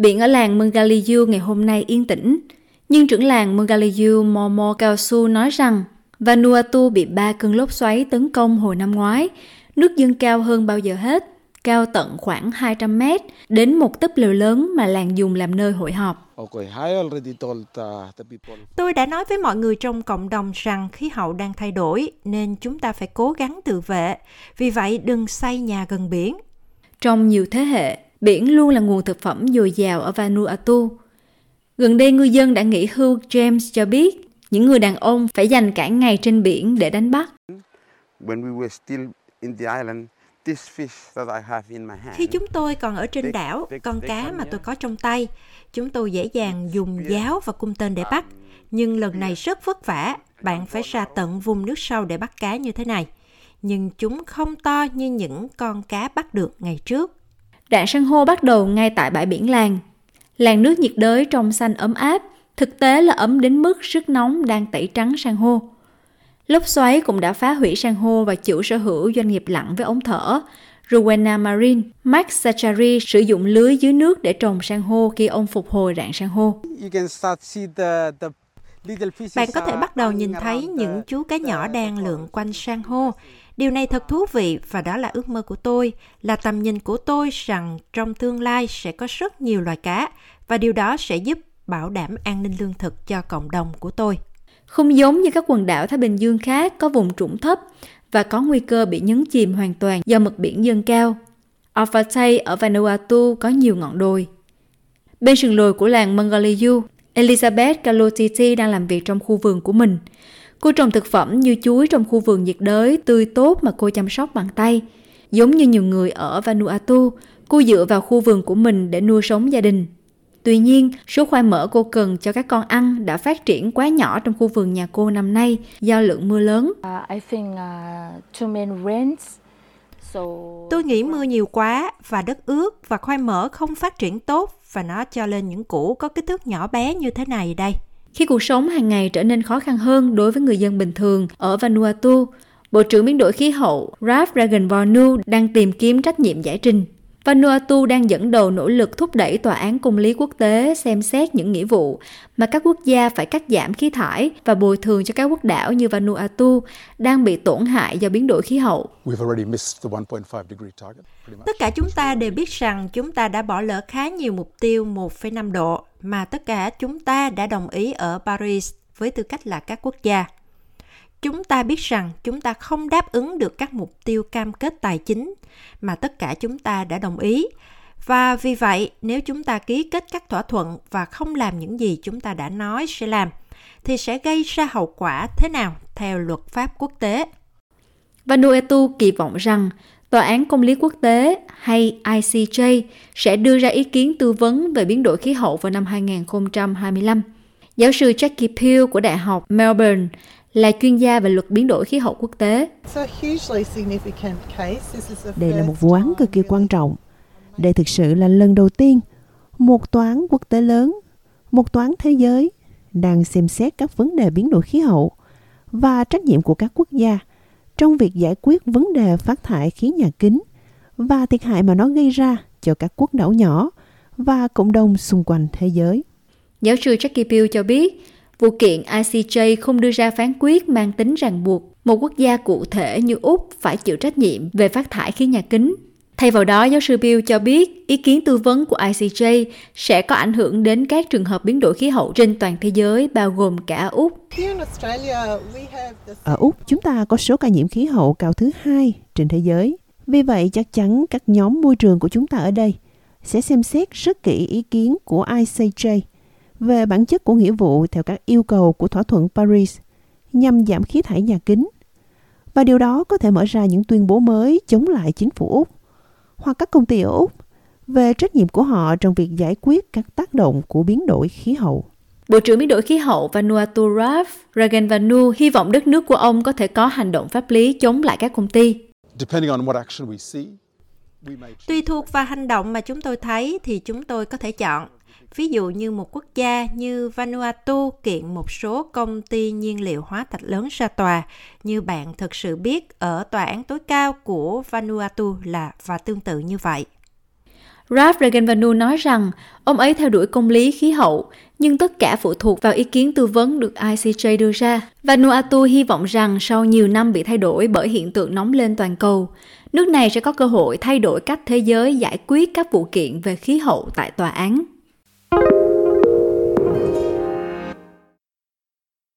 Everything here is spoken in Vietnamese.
Biển ở làng Mungaliu ngày hôm nay yên tĩnh, nhưng trưởng làng Mungaliu Momo Kaosu nói rằng Vanuatu bị ba cơn lốc xoáy tấn công hồi năm ngoái, nước dâng cao hơn bao giờ hết, cao tận khoảng 200 mét, đến một túp lều lớn mà làng dùng làm nơi hội họp. Tôi đã nói với mọi người trong cộng đồng rằng khí hậu đang thay đổi nên chúng ta phải cố gắng tự vệ. Vì vậy đừng xây nhà gần biển. Trong nhiều thế hệ, biển luôn là nguồn thực phẩm dồi dào ở Vanuatu. Gần đây ngư dân đã nghỉ hưu James cho biết những người đàn ông phải dành cả ngày trên biển để đánh bắt. Khi chúng tôi còn ở trên đảo, con cá mà tôi có trong tay, chúng tôi dễ dàng dùng giáo và cung tên để bắt. Nhưng lần này rất vất vả, bạn phải ra tận vùng nước sâu để bắt cá như thế này. Nhưng chúng không to như những con cá bắt được ngày trước. Đạn san hô bắt đầu ngay tại bãi biển làng. Làng nước nhiệt đới trong xanh ấm áp, thực tế là ấm đến mức sức nóng đang tẩy trắng san hô. Lốc xoáy cũng đã phá hủy san hô và chủ sở hữu doanh nghiệp lặn với ống thở. Rowena Marine, Max Sachari sử dụng lưới dưới nước để trồng san hô khi ông phục hồi rạn san hô. Bạn có thể bắt đầu nhìn thấy những chú cá nhỏ đang lượn quanh san hô. Điều này thật thú vị và đó là ước mơ của tôi, là tầm nhìn của tôi rằng trong tương lai sẽ có rất nhiều loài cá và điều đó sẽ giúp bảo đảm an ninh lương thực cho cộng đồng của tôi. Không giống như các quần đảo Thái Bình Dương khác có vùng trũng thấp và có nguy cơ bị nhấn chìm hoàn toàn do mực biển dâng cao. Offatay ở Vanuatu có nhiều ngọn đồi. Bên sườn đồi của làng Mangaliu, Elizabeth Kalotiti đang làm việc trong khu vườn của mình. Cô trồng thực phẩm như chuối trong khu vườn nhiệt đới tươi tốt mà cô chăm sóc bằng tay. Giống như nhiều người ở Vanuatu, cô dựa vào khu vườn của mình để nuôi sống gia đình. Tuy nhiên, số khoai mỡ cô cần cho các con ăn đã phát triển quá nhỏ trong khu vườn nhà cô năm nay do lượng mưa lớn. Uh, Tôi nghĩ mưa nhiều quá và đất ướt và khoai mỡ không phát triển tốt và nó cho lên những củ có kích thước nhỏ bé như thế này đây. Khi cuộc sống hàng ngày trở nên khó khăn hơn đối với người dân bình thường ở Vanuatu, Bộ trưởng biến đổi khí hậu Ralph Regenvonu đang tìm kiếm trách nhiệm giải trình. Vanuatu đang dẫn đầu nỗ lực thúc đẩy tòa án công lý quốc tế xem xét những nghĩa vụ mà các quốc gia phải cắt giảm khí thải và bồi thường cho các quốc đảo như Vanuatu đang bị tổn hại do biến đổi khí hậu. Tất cả chúng ta đều biết rằng chúng ta đã bỏ lỡ khá nhiều mục tiêu 1,5 độ mà tất cả chúng ta đã đồng ý ở Paris với tư cách là các quốc gia chúng ta biết rằng chúng ta không đáp ứng được các mục tiêu cam kết tài chính mà tất cả chúng ta đã đồng ý và vì vậy, nếu chúng ta ký kết các thỏa thuận và không làm những gì chúng ta đã nói sẽ làm, thì sẽ gây ra hậu quả thế nào theo luật pháp quốc tế Vanuatu kỳ vọng rằng Tòa án Công lý Quốc tế hay ICJ sẽ đưa ra ý kiến tư vấn về biến đổi khí hậu vào năm 2025. Giáo sư Jackie Peel của Đại học Melbourne là chuyên gia về luật biến đổi khí hậu quốc tế. Đây là một vụ án cực kỳ quan trọng. Đây thực sự là lần đầu tiên một tòa án quốc tế lớn, một tòa án thế giới đang xem xét các vấn đề biến đổi khí hậu và trách nhiệm của các quốc gia trong việc giải quyết vấn đề phát thải khí nhà kính và thiệt hại mà nó gây ra cho các quốc đảo nhỏ và cộng đồng xung quanh thế giới. Giáo sư Jackie Peel cho biết, Vụ kiện ICJ không đưa ra phán quyết mang tính ràng buộc một quốc gia cụ thể như Úc phải chịu trách nhiệm về phát thải khí nhà kính. Thay vào đó, giáo sư Bill cho biết ý kiến tư vấn của ICJ sẽ có ảnh hưởng đến các trường hợp biến đổi khí hậu trên toàn thế giới, bao gồm cả Úc. Ở Úc, chúng ta có số ca nhiễm khí hậu cao thứ hai trên thế giới. Vì vậy, chắc chắn các nhóm môi trường của chúng ta ở đây sẽ xem xét rất kỹ ý kiến của ICJ về bản chất của nghĩa vụ theo các yêu cầu của thỏa thuận Paris nhằm giảm khí thải nhà kính. Và điều đó có thể mở ra những tuyên bố mới chống lại chính phủ Úc hoặc các công ty ở Úc về trách nhiệm của họ trong việc giải quyết các tác động của biến đổi khí hậu. Bộ trưởng biến đổi khí hậu Vanuatu Ralph Raganvanu hy vọng đất nước của ông có thể có hành động pháp lý chống lại các công ty. Tùy thuộc vào hành động mà chúng tôi thấy thì chúng tôi có thể chọn Ví dụ như một quốc gia như Vanuatu kiện một số công ty nhiên liệu hóa thạch lớn ra tòa, như bạn thực sự biết ở tòa án tối cao của Vanuatu là và tương tự như vậy. Ralph Regenvanu nói rằng ông ấy theo đuổi công lý khí hậu, nhưng tất cả phụ thuộc vào ý kiến tư vấn được ICJ đưa ra. Vanuatu hy vọng rằng sau nhiều năm bị thay đổi bởi hiện tượng nóng lên toàn cầu, nước này sẽ có cơ hội thay đổi cách thế giới giải quyết các vụ kiện về khí hậu tại tòa án.